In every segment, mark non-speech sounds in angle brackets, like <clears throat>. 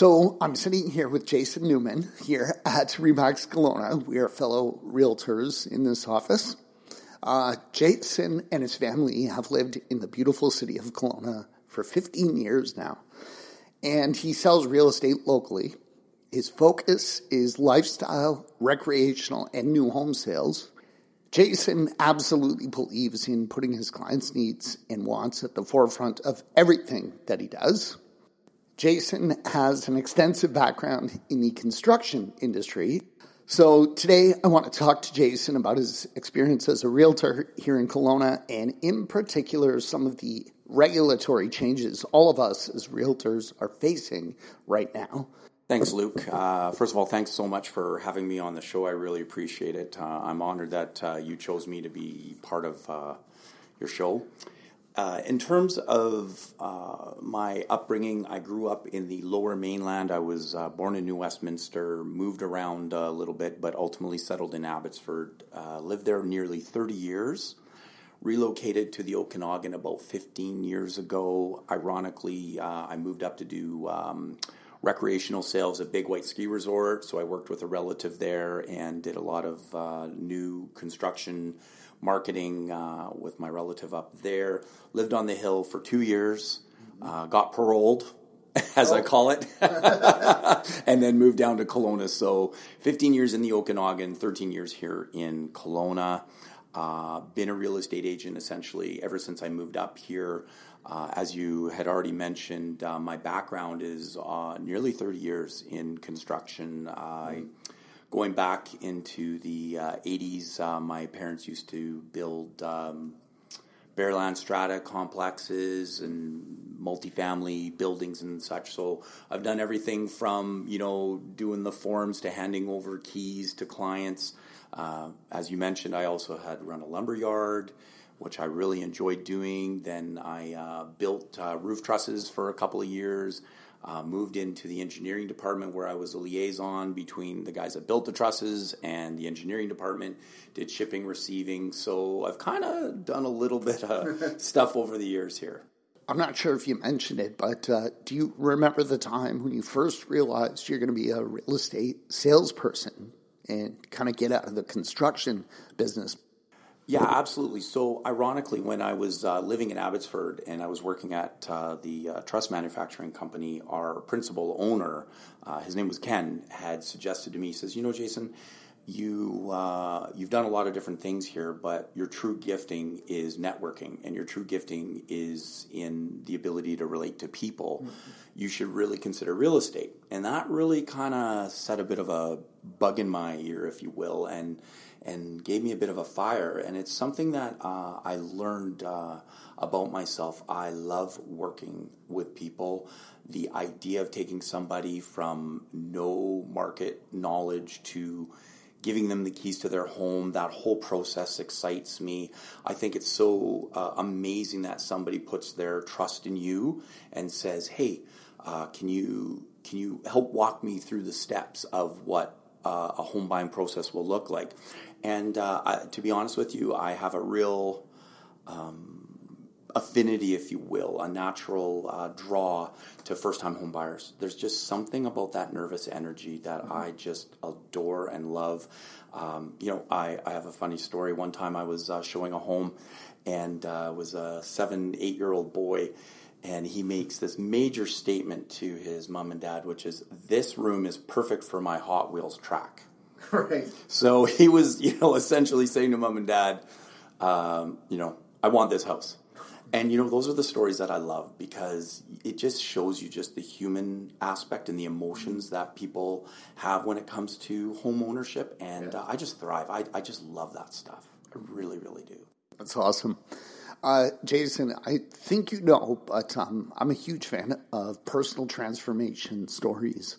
So I'm sitting here with Jason Newman here at Remax Kelowna. We are fellow realtors in this office. Uh, Jason and his family have lived in the beautiful city of Kelowna for 15 years now, and he sells real estate locally. His focus is lifestyle, recreational, and new home sales. Jason absolutely believes in putting his clients' needs and wants at the forefront of everything that he does. Jason has an extensive background in the construction industry. So today I want to talk to Jason about his experience as a realtor here in Kelowna and in particular some of the regulatory changes all of us as realtors are facing right now. Thanks, Luke. Uh, first of all, thanks so much for having me on the show. I really appreciate it. Uh, I'm honored that uh, you chose me to be part of uh, your show. Uh, in terms of uh, my upbringing, I grew up in the lower mainland. I was born in New Westminster, moved around a little bit, but ultimately settled in Abbotsford. lived there nearly 30 years relocated to the Okanagan about 15 years ago. Ironically, uh, I moved up to do um, recreational sales at Big White Ski Resort. So I worked with a relative there and did a lot of uh, new construction marketing uh, with my relative up there. Lived on the hill for two years, uh, got paroled. <laughs> As oh. I call it, <laughs> <laughs> and then moved down to Kelowna. So, 15 years in the Okanagan, 13 years here in Kelowna. Uh, been a real estate agent essentially ever since I moved up here. Uh, as you had already mentioned, uh, my background is uh, nearly 30 years in construction. Mm-hmm. Going back into the 80s, uh, uh, my parents used to build um, bare land strata complexes and multifamily buildings and such. So I've done everything from you know doing the forms to handing over keys to clients. Uh, as you mentioned, I also had run a lumber yard which I really enjoyed doing. Then I uh, built uh, roof trusses for a couple of years. Uh, moved into the engineering department where I was a liaison between the guys that built the trusses and the engineering department. Did shipping, receiving. So I've kind of done a little bit of <laughs> stuff over the years here. I'm not sure if you mentioned it, but uh, do you remember the time when you first realized you're going to be a real estate salesperson and kind of get out of the construction business? Yeah, absolutely. So, ironically, when I was uh, living in Abbotsford and I was working at uh, the uh, truss manufacturing company, our principal owner, uh, his name was Ken, had suggested to me, he says, "You know, Jason, you uh, you've done a lot of different things here, but your true gifting is networking, and your true gifting is in the ability to relate to people. Mm-hmm. You should really consider real estate." And that really kind of set a bit of a bug in my ear, if you will, and and gave me a bit of a fire. And it's something that uh, I learned uh, about myself. I love working with people. The idea of taking somebody from no market knowledge to giving them the keys to their home, that whole process excites me. I think it's so uh, amazing that somebody puts their trust in you and says, "Hey, uh, can you can you help walk me through the steps of what uh, a home buying process will look like. And uh, I, to be honest with you, I have a real um, affinity, if you will, a natural uh, draw to first time home buyers. There's just something about that nervous energy that mm-hmm. I just adore and love. Um, you know, I, I, have a funny story. One time I was uh, showing a home and uh, was a seven, eight year old boy and he makes this major statement to his mom and dad, which is, "This room is perfect for my Hot Wheels track." <laughs> Right. So he was, you know, essentially saying to mom and dad, um, you know, I want this house. And you know, those are the stories that I love because it just shows you just the human aspect and the emotions that people have when it comes to home ownership. And yeah. uh, I just thrive. I, I just love that stuff. I really, really do. That's awesome. Uh, Jason, I think you know, but um, I'm a huge fan of personal transformation stories.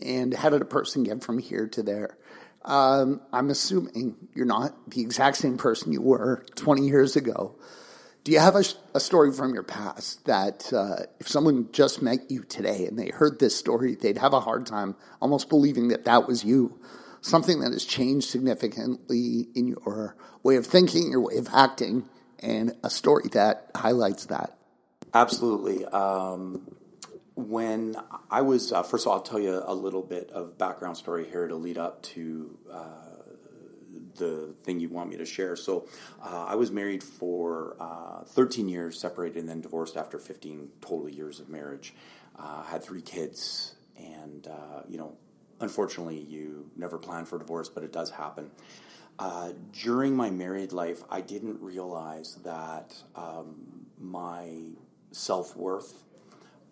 And how did a person get from here to there? Um, I'm assuming you're not the exact same person you were 20 years ago. Do you have a, a story from your past that uh, if someone just met you today and they heard this story, they'd have a hard time almost believing that that was you? Something that has changed significantly in your way of thinking, your way of acting, and a story that highlights that. Absolutely. Um, when I was, uh, first of all, I'll tell you a little bit of background story here to lead up to uh, the thing you want me to share. So, uh, I was married for uh, 13 years, separated, and then divorced after 15 total years of marriage. Uh, had three kids, and uh, you know, unfortunately, you never plan for divorce, but it does happen. During my married life, I didn't realize that um, my self worth,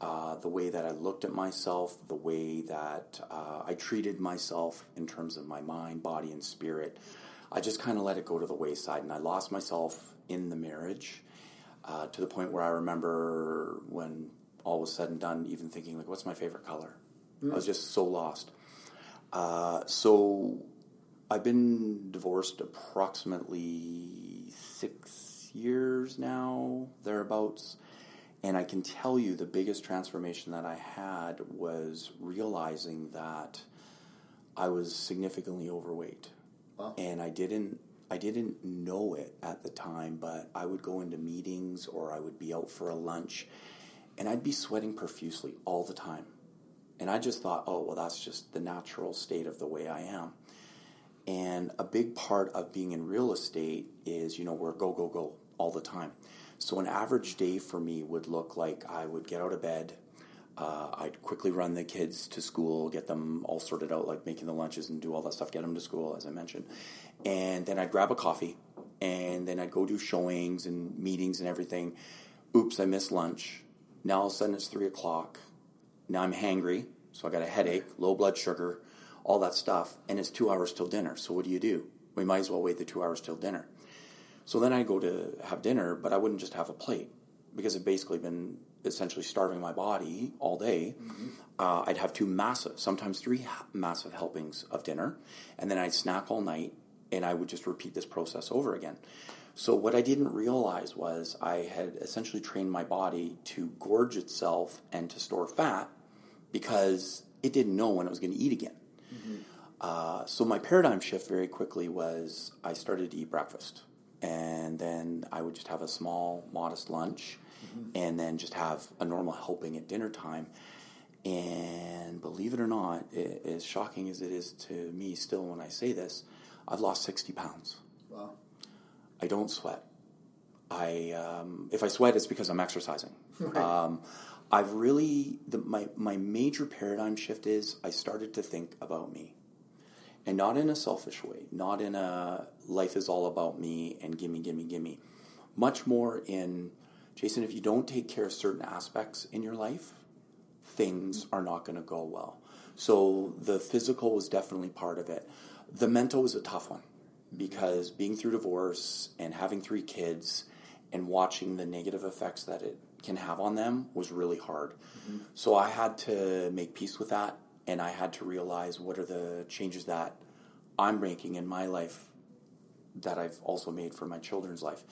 uh, the way that I looked at myself, the way that uh, I treated myself in terms of my mind, body, and spirit, I just kind of let it go to the wayside, and I lost myself in the marriage uh, to the point where I remember when all was said and done, even thinking like, "What's my favorite color?" Mm. I was just so lost. Uh, so I've been divorced approximately six years now, thereabouts. And I can tell you the biggest transformation that I had was realizing that I was significantly overweight. Wow. And I didn't I didn't know it at the time, but I would go into meetings or I would be out for a lunch and I'd be sweating profusely all the time. And I just thought, oh, well, that's just the natural state of the way I am. And a big part of being in real estate is, you know, we're go, go, go all the time. So an average day for me would look like I would get out of bed, uh, I'd quickly run the kids to school, get them all sorted out, like making the lunches and do all that stuff, get them to school, as I mentioned. And then I'd grab a coffee, and then I'd go do showings and meetings and everything. Oops, I missed lunch. Now all of a sudden it's three o'clock. Now I'm hangry, so I got a headache, low blood sugar, all that stuff, and it's two hours till dinner. So what do you do? We might as well wait the two hours till dinner. So then I go to have dinner, but I wouldn't just have a plate because it basically been essentially starving my body all day. Mm-hmm. Uh, I'd have two massive, sometimes three massive helpings of dinner, and then I'd snack all night, and I would just repeat this process over again. So what I didn't realize was I had essentially trained my body to gorge itself and to store fat because it didn't know when it was going to eat again. Mm-hmm. Uh, so my paradigm shift very quickly was I started to eat breakfast, and then I would just have a small, modest lunch, mm-hmm. and then just have a normal helping at dinner time. And believe it or not, it, as shocking as it is to me still when I say this, I've lost sixty pounds. Wow. I don't sweat. I um, if I sweat, it's because I'm exercising. Right. Um, I've really the, my my major paradigm shift is I started to think about me, and not in a selfish way, not in a life is all about me and gimme, gimme, gimme. Much more in Jason. If you don't take care of certain aspects in your life, things are not going to go well. So the physical was definitely part of it. The mental was a tough one because being through divorce and having three kids and watching the negative effects that it can have on them was really hard. Mm-hmm. So I had to make peace with that and I had to realize what are the changes that I'm making in my life that I've also made for my children's life.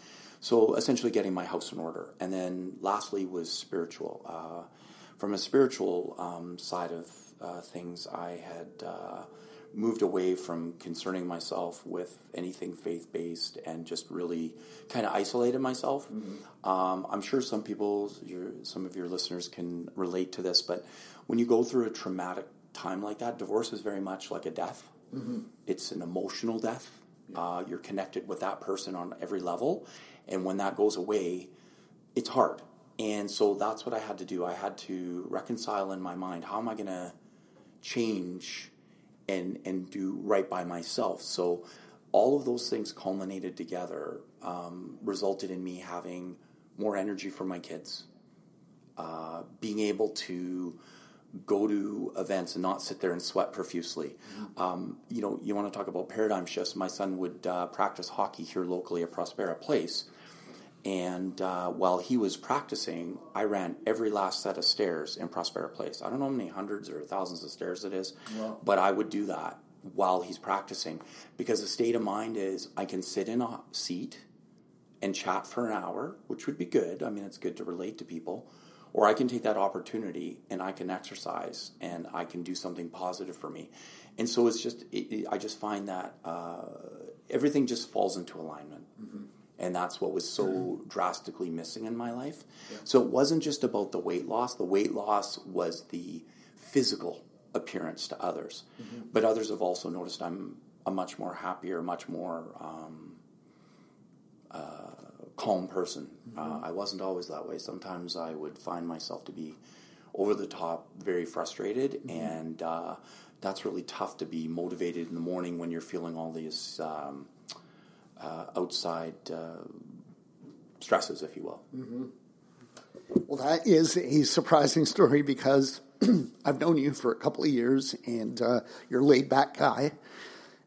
So essentially getting my house in order. And then lastly was spiritual. Uh, from a spiritual um, side of uh, things, I had. Uh, moved away from concerning myself with anything faith based and just really kind of isolated myself. Mm-hmm. Um, I'm sure some people, your, some of your listeners can relate to this, but when you go through a traumatic time like that, divorce is very much like a death. Mm-hmm. It's an emotional death. Yeah. Uh, you're connected with that person on every level, and when that goes away, it's hard. And so that's what I had to do. I had to reconcile in my mind how am I going to change and and do right by myself. So all of those things culminated together, um, resulted in me having more energy for my kids, uh, being able to go to events and not sit there and sweat profusely. Mm-hmm. Um, you know, you want to talk about paradigm shifts. My son would uh, practice hockey here locally at Prospera Place, and uh, while he was practicing, I ran every last set of stairs in Prospera Place. I don't know how many hundreds or thousands of stairs it is, wow. but I would do that while he's practicing because the state of mind is I can sit in a seat and chat for an hour, which would be good. I mean, it's good to relate to people. Or I can take that opportunity and I can exercise and I can do something positive for me. And so it's just, it, it, I just find that uh, everything just falls into alignment. Mm-hmm And that's what was so drastically missing in my life. So it wasn't just about the weight loss. The weight loss was the physical appearance to others. But others have also noticed I'm a much more happier, much more um, uh, calm person. Uh, I wasn't always that way. Sometimes I would find myself to be over the top, very frustrated, and uh, that's really tough to be motivated in the morning when you're feeling all these um, uh, outside uh, stresses, if you will. Well, that is a surprising story because <clears throat> I've known you for a couple of years, and uh, you're a laid back guy,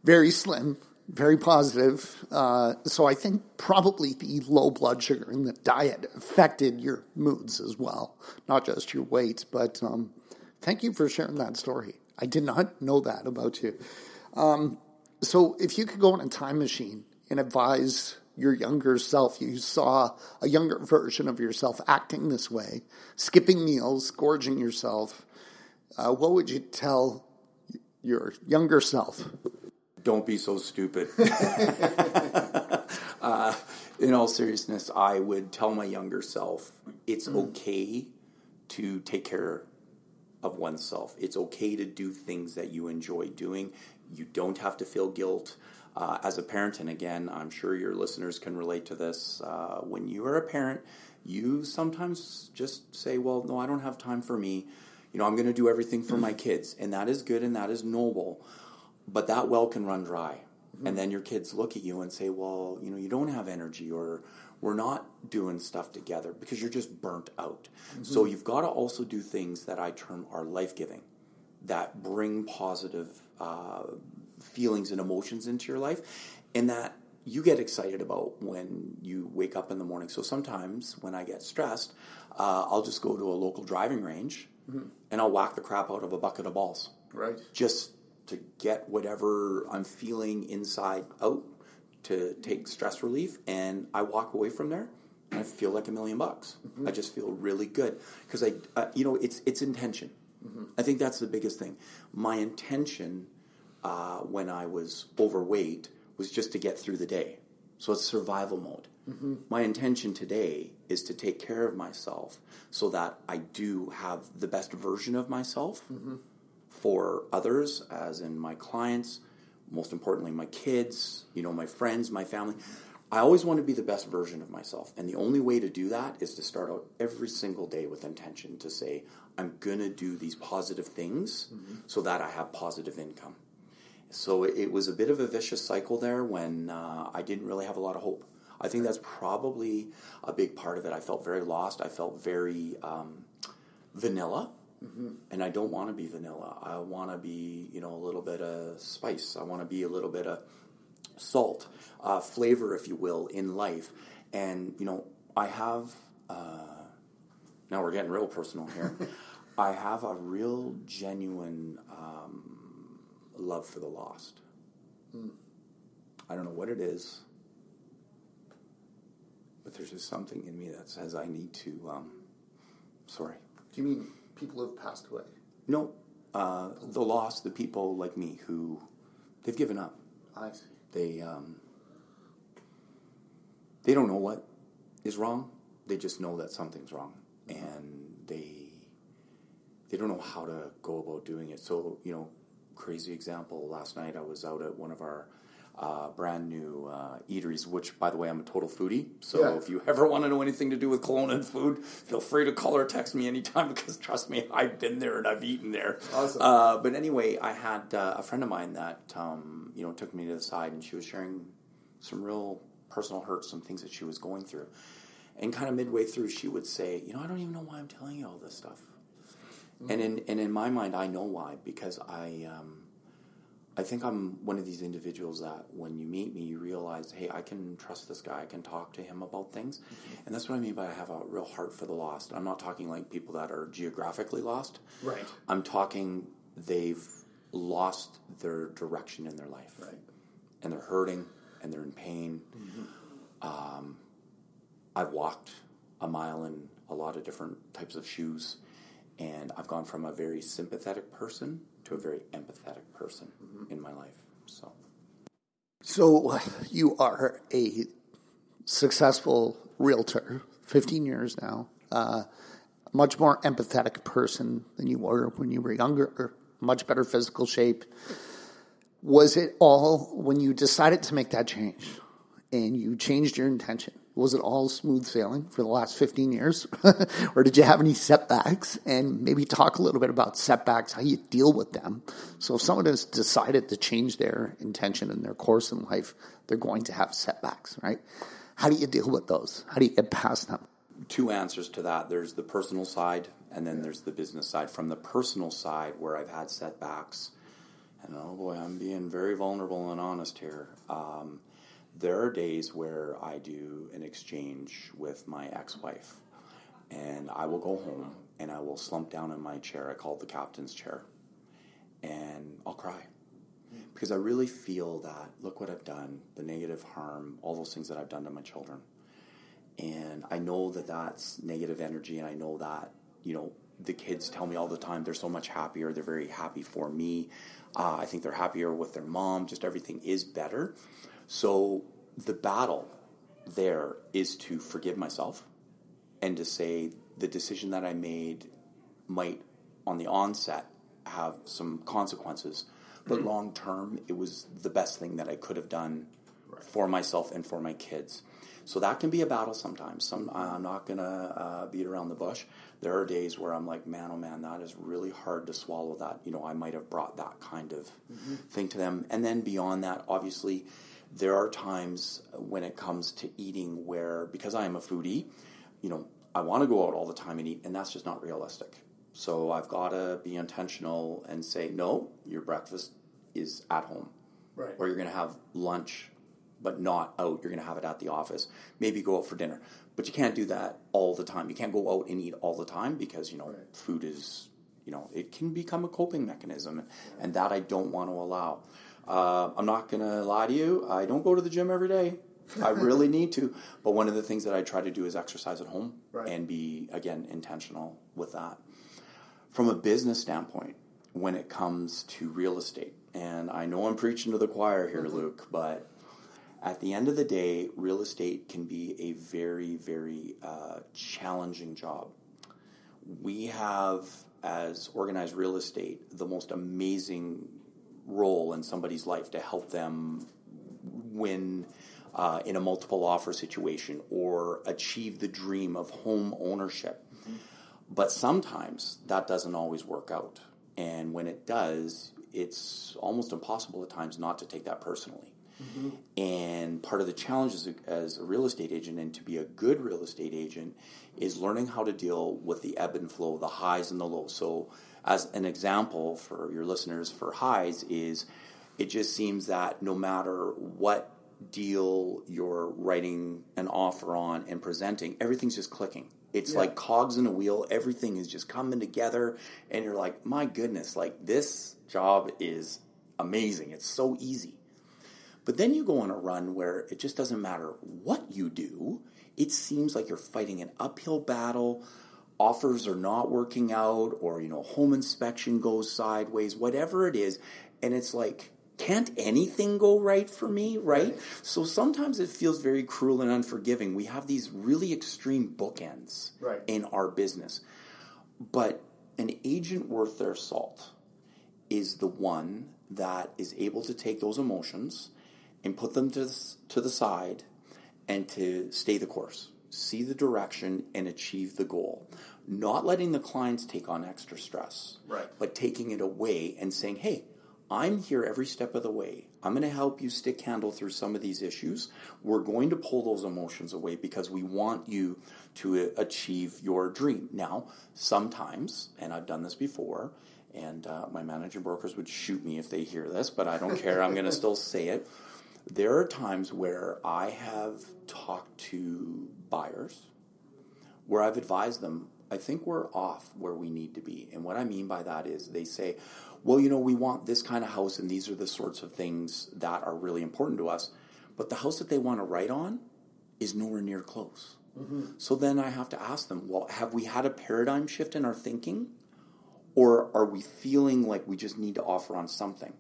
very slim, very positive. Uh, so I think probably the low blood sugar and the diet affected your moods as well, not just your weight. But um, thank you for sharing that story. I did not know that about you. Um, so if you could go in a time machine and advise your younger self, you saw a younger version of yourself acting this way, skipping meals, gorging yourself, uh, what would you tell your younger self? Don't be so stupid. <laughs> <laughs> uh, in all seriousness, I would tell my younger self it's okay to take care of oneself. It's okay to do things that you enjoy doing. You don't have to feel guilt. Uh, as a parent, and again, I'm sure your listeners can relate to this. Uh, when you are a parent, you sometimes just say, Well, no, I don't have time for me. You know, I'm going to do everything for my <laughs> kids. And that is good and that is noble. But that well can run dry. And then your kids look at you and say, Well, you know, you don't have energy or we're not doing stuff together because you're just burnt out. So you've got to also do things that I term are life giving, that bring positive uh, feelings and emotions into your life, and that you get excited about when you wake up in the morning. So sometimes when I get stressed, uh, I'll just go to a local driving range and I'll whack the crap out of a bucket of balls Right. just to get whatever I'm feeling inside out to take stress relief. And I walk away from there and I feel like a million bucks. I just feel really good because I, uh, you know, it's it's intention. I think that's the biggest thing. My intention uh, when I was overweight was just to get through the day. So it's survival mode. My intention today is to take care of myself so that I do have the best version of myself for others, as in my clients, most importantly, my kids, you know, my friends, my family. I always want to be the best version of myself. And the only way to do that is to start out every single day with intention to say, I'm going to do these positive things so that I have positive income. So it it was a bit of a vicious cycle there when uh, I didn't really have a lot of hope. I think that's probably a big part of it. I felt very lost. I felt very um, vanilla, and I don't want to be vanilla. I want to be, you know, a little bit of spice. I want to be a little bit of salt, uh, flavor, if you will, in life. And you know, I have. Uh, now we're getting real personal here. <laughs> I have a real, genuine um, love for the lost. I don't know what it is, but there's just something in me that says I need to. Um, sorry, Do you mean people who have passed away? no, uh, the lost, the people like me who they've given up. I see. They um, they don't know what is wrong. They just know that something's wrong, and they they don't know how to go about doing it. So you know, crazy example. Last night I was out at one of our uh, brand new uh, eateries, which, by the way, I'm a total foodie. So Yeah. if you ever want to know anything to do with Kelowna and food, feel free to call or text me anytime <laughs> because trust me, I've been there and I've eaten there. Awesome. Uh, but anyway, I had uh, a friend of mine that um, you know took me to the side, and she was sharing some real personal hurt, some things that she was going through. And kind of midway through, she would say, "You know, I don't even know why I'm telling you all this stuff." And in and in my mind, I know why because I um, I think I'm one of these individuals that when you meet me, you realize, hey, I can trust this guy. I can talk to him about things, and that's what I mean by I have a real heart for the lost. I'm not talking like people that are geographically lost. Right. I'm talking they've lost their direction in their life, Right. and they're hurting and they're in pain. Um, I've walked a mile in a lot of different types of shoes, and I've gone from a very sympathetic person to a very empathetic person in my life. So, So you are a successful realtor, 15 years now, uh, much more empathetic person than you were when you were younger, much better physical shape. Was it all when you decided to make that change and you changed your intention? Was it all smooth sailing for the last 15 years? <laughs> or did you have any setbacks? And maybe talk a little bit about setbacks, how you deal with them. So if someone has decided to change their intention and their course in life, they're going to have setbacks, right? How do you deal with those? How do you get past them? Two answers to that. There's the personal side, and then there's the business side. From the personal side, where I've had setbacks, and oh boy, I'm being very vulnerable and honest here. Um, there are days where I do an exchange with my ex wife, and I will go home and I will slump down in my chair. I call it the captain's chair, and I'll cry because I really feel that look what I've done, the negative harm, all those things that I've done to my children. And I know that that's negative energy, and I know that, you know, the kids tell me all the time they're so much happier. They're very happy for me. Uh, I think they're happier with their mom. Just everything is better. So the battle there is to forgive myself and to say the decision that I made might, on the onset, have some consequences but mm-hmm. long term, it was the best thing that I could have done right. for myself and for my kids. So that can be a battle sometimes. Some I'm not gonna uh, beat around the bush. There are days where I'm like, man, oh man, that is really hard to swallow. That you know, I might have brought that kind of mm-hmm. thing to them. And then beyond that, obviously, there are times when it comes to eating where because I am a foodie, you know, I want to go out all the time and eat, and that's just not realistic. So I've got to be intentional and say, no, your breakfast is at home. Right. Or you're going to have lunch, but not out. You're going to have it at the office. Maybe go out for dinner. But you can't do that all the time. You can't go out and eat all the time because, you know, right. food is, you know, it can become a coping mechanism. And that I don't want to allow. Uh, I'm not going to lie to you. I don't go to the gym every day. I really need to. But one of the things that I try to do is exercise at home right. and be, again, intentional with that from a business standpoint when it comes to real estate. And I know I'm preaching to the choir here, mm-hmm. Luke, but at the end of the day, real estate can be a very, very uh, challenging job. We have, as organized real estate, the most amazing role in somebody's life to help them win uh, in a multiple offer situation or achieve the dream of home ownership. But sometimes that doesn't always work out. And when it does, it's almost impossible at times not to take that personally. Mm-hmm. And part of the challenge as a, as a, real estate agent and to be a good real estate agent is learning how to deal with the ebb and flow, the highs and the lows. So, as an example for your listeners for highs, is it just seems that no matter what deal you're writing an offer on and presenting, everything's just clicking. It's yeah. like cogs in a wheel. Everything is just coming together, and you're like, my goodness, like this job is amazing. It's so easy. But then you go on a run where it just doesn't matter what you do. It seems like you're fighting an uphill battle. Offers are not working out, or you know, home inspection goes sideways, whatever it is, and it's like can't anything go right for me, right? right? So sometimes it feels very cruel and unforgiving. We have these really extreme bookends right. in our business. But an agent worth their salt is the one that is able to take those emotions and put them to the, to the side and to stay the course, see the direction, and achieve the goal. Not letting the clients take on extra stress, right. but taking it away and saying, hey, I'm here every step of the way. I'm going to help you stick handle through some of these issues. We're going to pull those emotions away because we want you to achieve your dream. Now, sometimes, and I've done this before, and uh, my managing brokers would shoot me if they hear this, but I don't care. I'm going <laughs> to still say it. There are times where I have talked to buyers where I've advised them, I think we're off where we need to be. And what I mean by that is they say, well, you know, we want this kind of house, and these are the sorts of things that are really important to us. But the house that they want to write on is nowhere near close. Mm-hmm. So then I have to ask them, well, have we had a paradigm shift in our thinking? Or are we feeling like we just need to offer on something?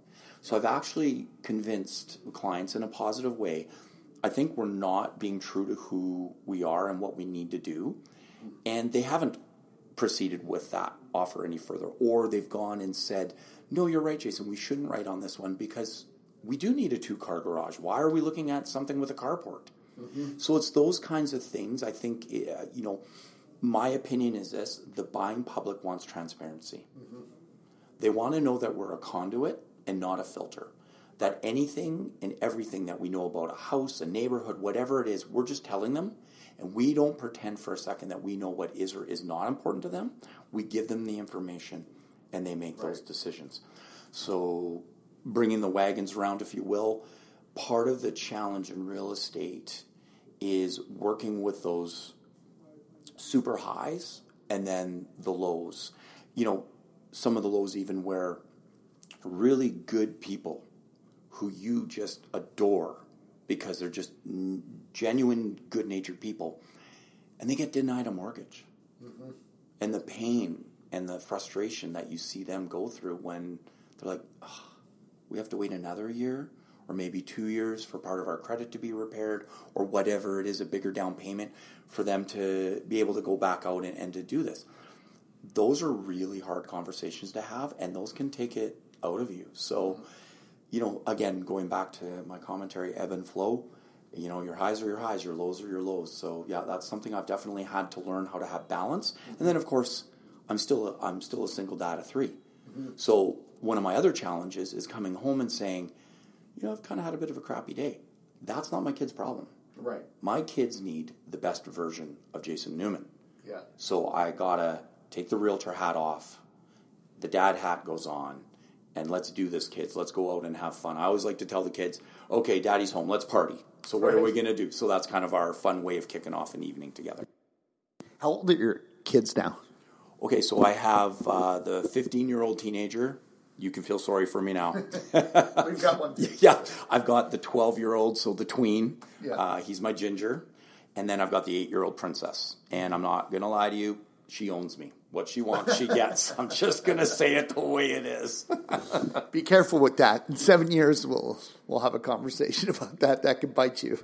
So I've actually convinced clients in a positive way I think we're not being true to who we are and what we need to do. And they haven't proceeded with that offer any further. Or they've gone and said, no, you're right, Jason, we shouldn't write on this one because we do need a two car garage. Why are we looking at something with a carport? Mm-hmm. So it's those kinds of things. I think, uh, you know, my opinion is this the buying public wants transparency. Mm-hmm. They want to know that we're a conduit and not a filter. That anything and everything that we know about a house, a neighborhood, whatever it is, we're just telling them. And we don't pretend for a second that we know what is or is not important to them. We give them the information and they make right. those decisions. So, bringing the wagons around, if you will, part of the challenge in real estate is working with those super highs and then the lows. You know, some of the lows even where really good people who you just adore because they're just genuine good natured people and they get denied a mortgage. Mm-hmm. And the pain and the frustration that you see them go through when they're like, oh, we have to wait another year or maybe two years for part of our credit to be repaired or whatever it is, a bigger down payment for them to be able to go back out and, and to do this. Those are really hard conversations to have, and those can take it out of you. So, you know, again, going back to my commentary, ebb and flow, you know, your highs are your highs, your lows are your lows. So, yeah, that's something I've definitely had to learn how to have balance. And then, of course, I'm still a, I'm still a single dad of 3 mm-hmm. So, one of my other challenges is coming home and saying, you know, I've kind of had a bit of a crappy day. That's not my kid's problem. Right. My kids need the best version of Jason Newman. Yeah. So I gotta take the realtor hat off, the dad hat goes on, and let's do this, kids. Let's go out and have fun. I always like to tell the kids, okay, daddy's home, let's party. So what right. are we gonna do? So that's kind of our fun way of kicking off an evening together. How old are your kids now? Okay, so I have uh, the 15 year old teenager you can feel sorry for me now. <laughs> We've got one. <laughs> yeah, I've got the 12 year old, so the tween. Yeah. Uh, he's my ginger. And then I've got the eight year old princess. And I'm not going to lie to you, she owns me. What she wants, she gets. <laughs> I'm just going to say it the way it is. <laughs> Be careful with that. In seven years, we'll, we'll have a conversation <laughs> about that. That could bite you,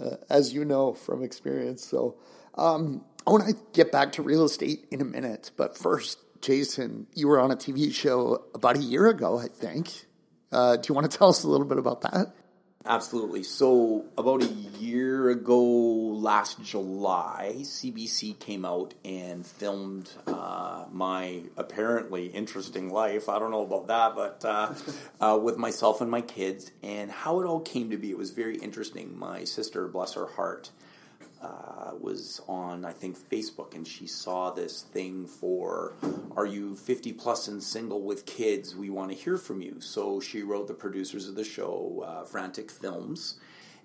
uh, as you know from experience. So um, I want to get back to real estate in a minute. But first, Jason, you were on a TV show about a year ago, I think. Uh, do you want to tell us a little bit about that? Absolutely. So, about a year ago, last July, CBC came out and filmed uh, my apparently interesting life. I don't know about that, but uh, uh, with myself and my kids, and how it all came to be. It was very interesting. My sister, bless her heart, uh, was on I think Facebook and she saw this thing for are you 50 plus and single with kids? We want to hear from you. So she wrote the producers of the show uh, Frantic Films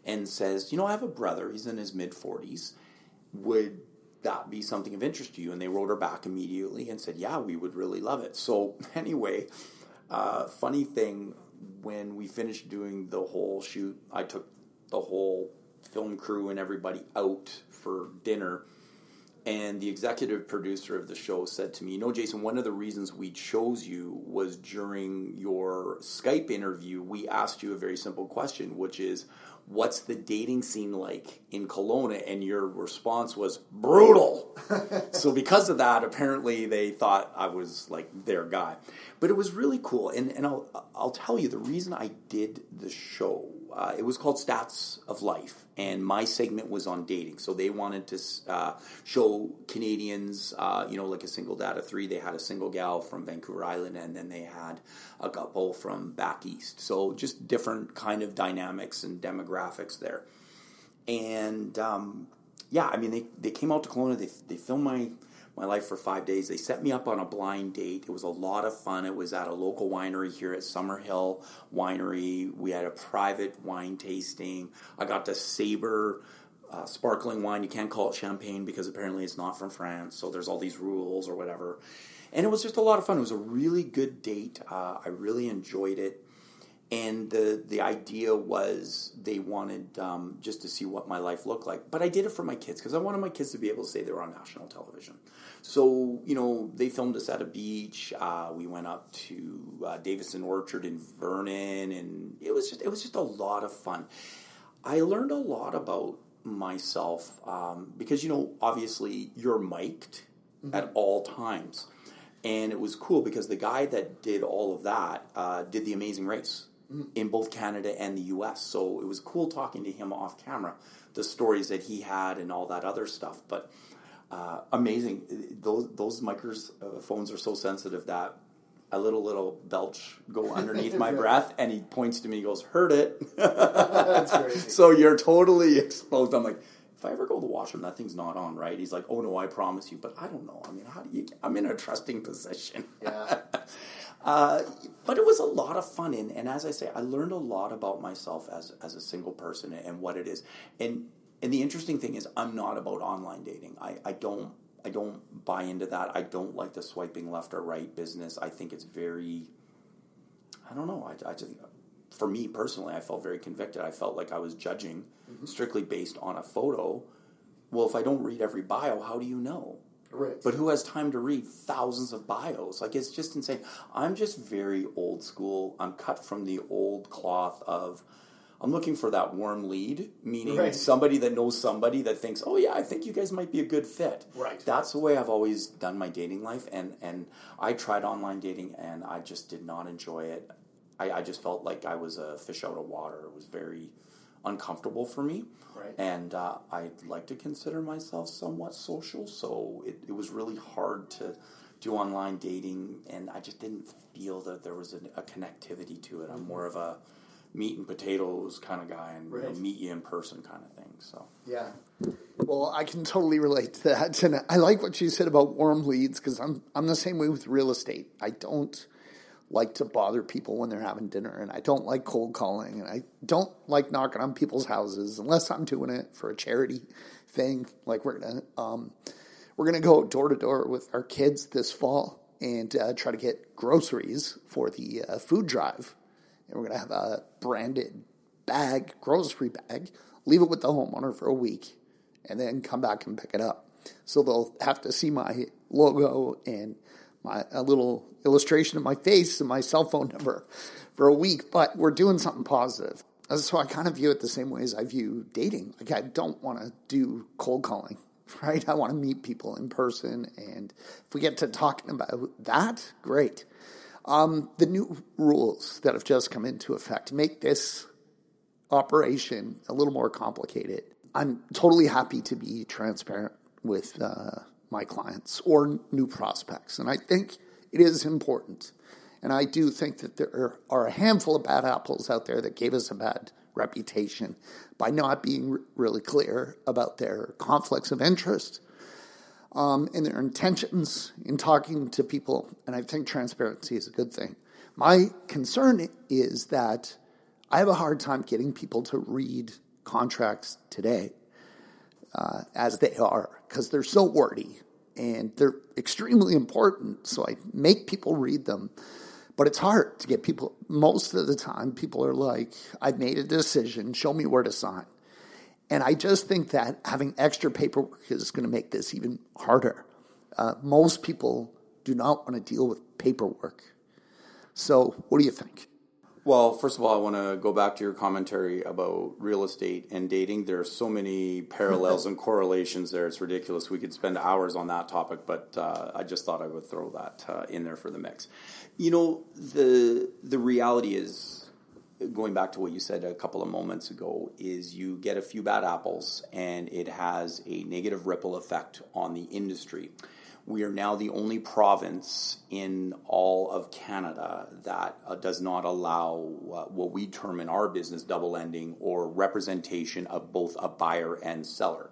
and says you know I have a brother. He's in his mid 40s would that be something of interest to you? And they wrote her back immediately and said yeah we would really love it. So <laughs> anyway uh, funny thing when we finished doing the whole shoot I took the whole film crew and everybody out for dinner. And the executive producer of the show said to me, You know, Jason, one of the reasons we chose you was during your Skype interview, we asked you a very simple question, which is, What's the dating scene like in Kelowna? And your response was brutal. <laughs> so, because of that, apparently they thought I was like their guy. But it was really cool. And, and I'll, I'll tell you the reason I did the show, uh, it was called Stats of Life and my segment was on dating. So they wanted to uh, show Canadians, uh, you know, like a single data three. They had a single gal from Vancouver Island, and then they had a couple from back east. So just different kind of dynamics and demographics there. And um, yeah, I mean, they, they came out to Kelowna. They they filmed my my life for five days. They set me up on a blind date. It was a lot of fun. It was at a local winery here at Summerhill Winery. We had a private wine tasting. I got to savor uh, sparkling wine. You can't call it champagne because apparently it's not from France. So there's all these rules or whatever. And it was just a lot of fun. It was a really good date. Uh, I really enjoyed it and the the idea was they wanted um, just to see what my life looked like. But I did it for my kids because I wanted my kids to be able to say they were on national television. So you know they filmed us at a beach. Uh, we went up to uh, Davison Orchard in Vernon, and it was just it was just a lot of fun. I learned a lot about myself um, because you know obviously you're mic'd mm-hmm. at all times and it was cool because the guy that did all of that uh, did the amazing race. In both canada and the us so it was cool talking to him off camera the stories that he had and all that other stuff but uh, amazing those those microphones uh, are so sensitive that a little little belch go <laughs> underneath my breath, and he points to me. He goes, "Heard it." That's <laughs> crazy. so you're totally exposed. I'm like, if I ever go to the washroom, that thing's not on, right? He's like, "Oh no, I promise you." But I don't know. I mean, how do you? I'm in a trusting position. Yeah. <laughs> uh, but it was a lot of fun, and, and as I say, I learned a lot about myself as as a single person and what it is. And and the interesting thing is, I'm not about online dating. I I don't I don't buy into that. I don't like the swiping left or right business. I think it's very, I don't know. I, I just, for me personally, I felt very convicted. I felt like I was judging mm-hmm. strictly based on a photo. Well, if I don't read every bio, how do you know? Right. But who has time to read thousands of bios? Like it's just insane. I'm just very old school. I'm cut from the old cloth of I'm looking for that warm lead, meaning right. somebody that knows somebody that thinks, "Oh yeah, I think you guys might be a good fit." Right. That's the way I've always done my dating life, and and I tried online dating, and I just did not enjoy it. I, I just felt like I was a fish out of water. It was very uncomfortable for me, right. and uh, I like to consider myself somewhat social, so it, it was really hard to do online dating, and I just didn't feel that there was a, a connectivity to it. I'm mm-hmm. more of a meat and potatoes kind of guy and right. you know, meet you in person kind of thing. So yeah, well, I can totally relate to that, and I like what you said about warm leads because I'm I'm the same way with real estate. I don't like to bother people when they're having dinner, and I don't like cold calling, and I don't like knocking on people's houses unless I'm doing it for a charity thing. Like we're gonna um, we're gonna go door to door with our kids this fall and uh, try to get groceries for the uh, food drive and we're to have a branded bag, grocery bag, leave it with the homeowner for a week, and then come back and pick it up. So they'll have to see my logo and my a little illustration of my face and my cell phone number for a week. But we're doing something positive. So I kind of view it the same way as I view dating. Like I don't want to do cold calling, <laughs> right? I want to meet people in person, and if we get to talking about that, great. Um, the new rules that have just come into effect make this operation a little more complicated. I'm totally happy to be transparent with uh, my clients or new prospects, and I think it is important. And I do think that there are a handful of bad apples out there that gave us a bad reputation by not being really clear about their conflicts of interest um, and their intentions in talking to people. And I think transparency is a good thing. My concern is that I have a hard time getting people to read contracts today uh, as they are because they're so wordy and they're extremely important. So I make people read them. But it's hard to get people. Most of the time, people are like, I've made a decision, show me where to sign. And I just think that having extra paperwork is going to make this even harder. Uh, most people do not want to deal with paperwork. So, what do you think? Well, first of all, I want to go back to your commentary about real estate and dating. There are so many parallels and <laughs> correlations there. It's ridiculous. We could spend hours on that topic, but uh, I just thought I would throw that uh, in there for the mix. You know, the the reality is going back to what you said a couple of moments ago, is you get a few bad apples and it has a negative ripple effect on the industry. We are now the only province in all of Canada that uh, does not allow uh, what we term in our business double ending or representation of both a buyer and seller.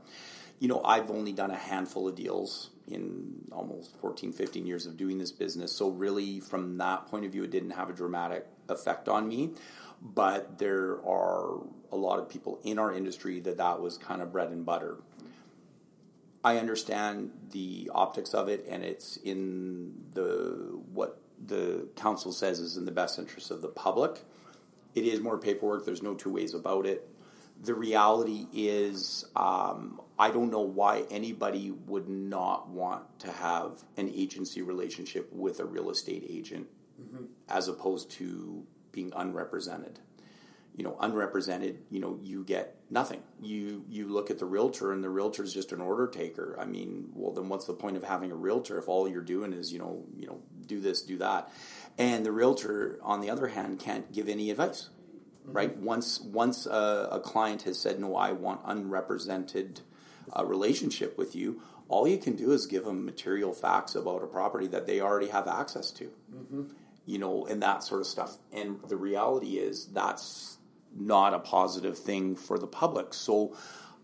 You know, I've only done a handful of deals in almost 14, 15 years of doing this business. So, really, from that point of view, it didn't have a dramatic effect on me but there are a lot of people in our industry that that was kind of bread and butter. I understand the optics of it, and it's in the what the council says is in the best interest of the public. It is more paperwork. There's no two ways about it. The reality is, um, I don't know why anybody would not want to have an agency relationship with a real estate agent, mm-hmm. as opposed to being unrepresented. You know, unrepresented, you know, you get nothing. You you look at the realtor and the realtor is just an order taker. I mean, well then what's the point of having a realtor if all you're doing is, you know, you know, do this, do that. And the realtor on the other hand can't give any advice. Mm-hmm. Right? Once once a, a, client has said no, I want unrepresented uh, relationship with you, all you can do is give them material facts about a property that they already have access to. Mm-hmm. You know, and that sort of stuff. And the reality is that's not a positive thing for the public. So,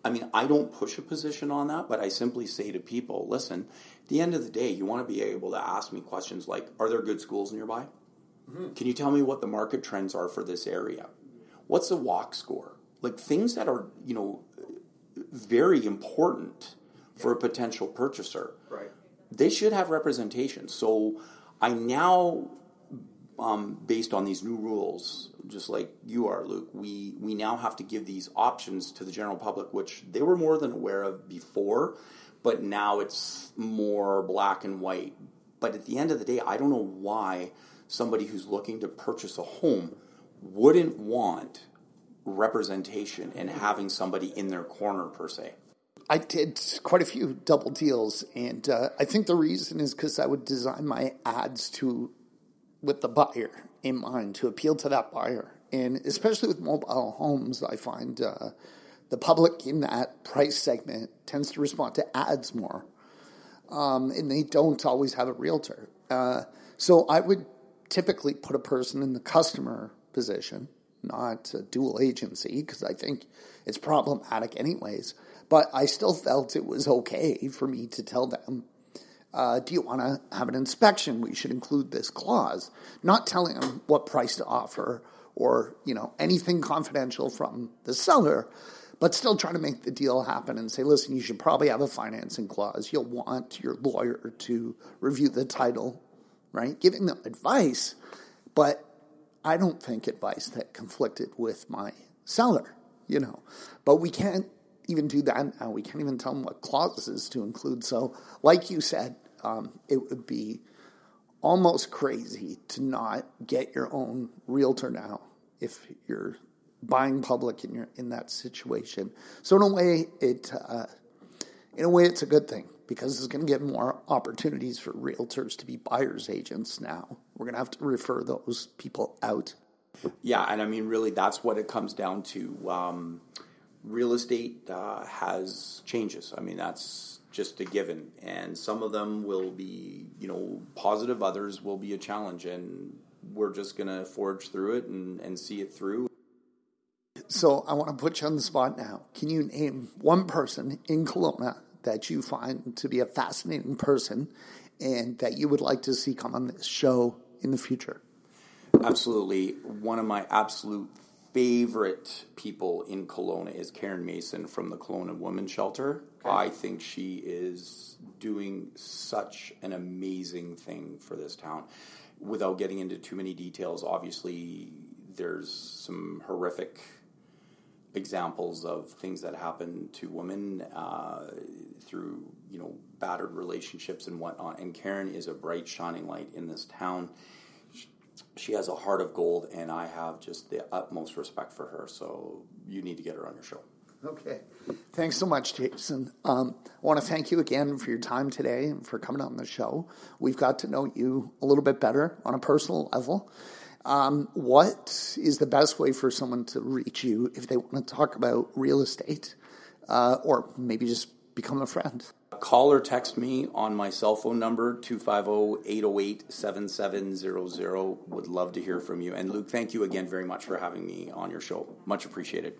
I mean, I don't push a position on that, but I simply say to people, listen, at the end of the day, you want to be able to ask me questions like, are there good schools nearby? Mm-hmm. Can you tell me what the market trends are for this area? What's the walk score? Like things that are, you know, very important for a potential purchaser. Right. They should have representation. So I now um, based on these new rules, just like you are, Luke, we, we now have to give these options to the general public, which they were more than aware of before, but now it's more black and white. But at the end of the day, I don't know why somebody who's looking to purchase a home wouldn't want representation and having somebody in their corner, per se. I did quite a few double deals, and uh, I think the reason is because I would design my ads to with the buyer in mind to appeal to that buyer. And especially with mobile homes, I find uh, the public in that price segment tends to respond to ads more. Um, and they don't always have a realtor. Uh, so I would typically put a person in the customer position, not a dual agency, because I think it's problematic anyways. But I still felt it was okay for me to tell them uh, do you want to have an inspection? We should include this clause. Not telling them what price to offer or you know anything confidential from the seller, but still trying to make the deal happen and say, listen, you should probably have a financing clause. You'll want your lawyer to review the title, right? Giving them advice, but I don't think advice that conflicted with my seller, you know. But we can't even do that now. We can't even tell them what clauses to include. So, like you said, um, it would be almost crazy to not get your own realtor now if you're buying public and you're in that situation. So in a way, it uh, in a way it's a good thing because it's going to give more opportunities for realtors to be buyers agents. Now we're going to have to refer those people out. Yeah, and I mean, really, that's what it comes down to. Um, real estate uh, has changes. I mean, that's just a given. And some of them will be, you know, positive, others will be a challenge. And we're just going to forge through it and, and see it through. So I want to put you on the spot now. Can you name one person in Kelowna that you find to be a fascinating person and that you would like to see come on this show in the future? Absolutely. One of my absolute favorite people in Kelowna is Karen Mason from the Kelowna Women's Shelter. Okay. I think she is doing such an amazing thing for this town. Without getting into too many details, obviously there's some horrific examples of things that happen to women uh, through you know battered relationships and whatnot. And Karen is a bright shining light in this town she has a heart of gold, and I have just the utmost respect for her. So you need to get her on your show. Okay. Thanks so much, Jason. Um, I want to thank you again for your time today and for coming on the show. We've got to know you a little bit better on a personal level. Um, what is the best way for someone to reach you if they want to talk about real estate uh, or maybe just become a friend? Call or text me on my cell phone number, 250-808-7700. Would love to hear from you. And Luke, thank you again very much for having me on your show. Much appreciated.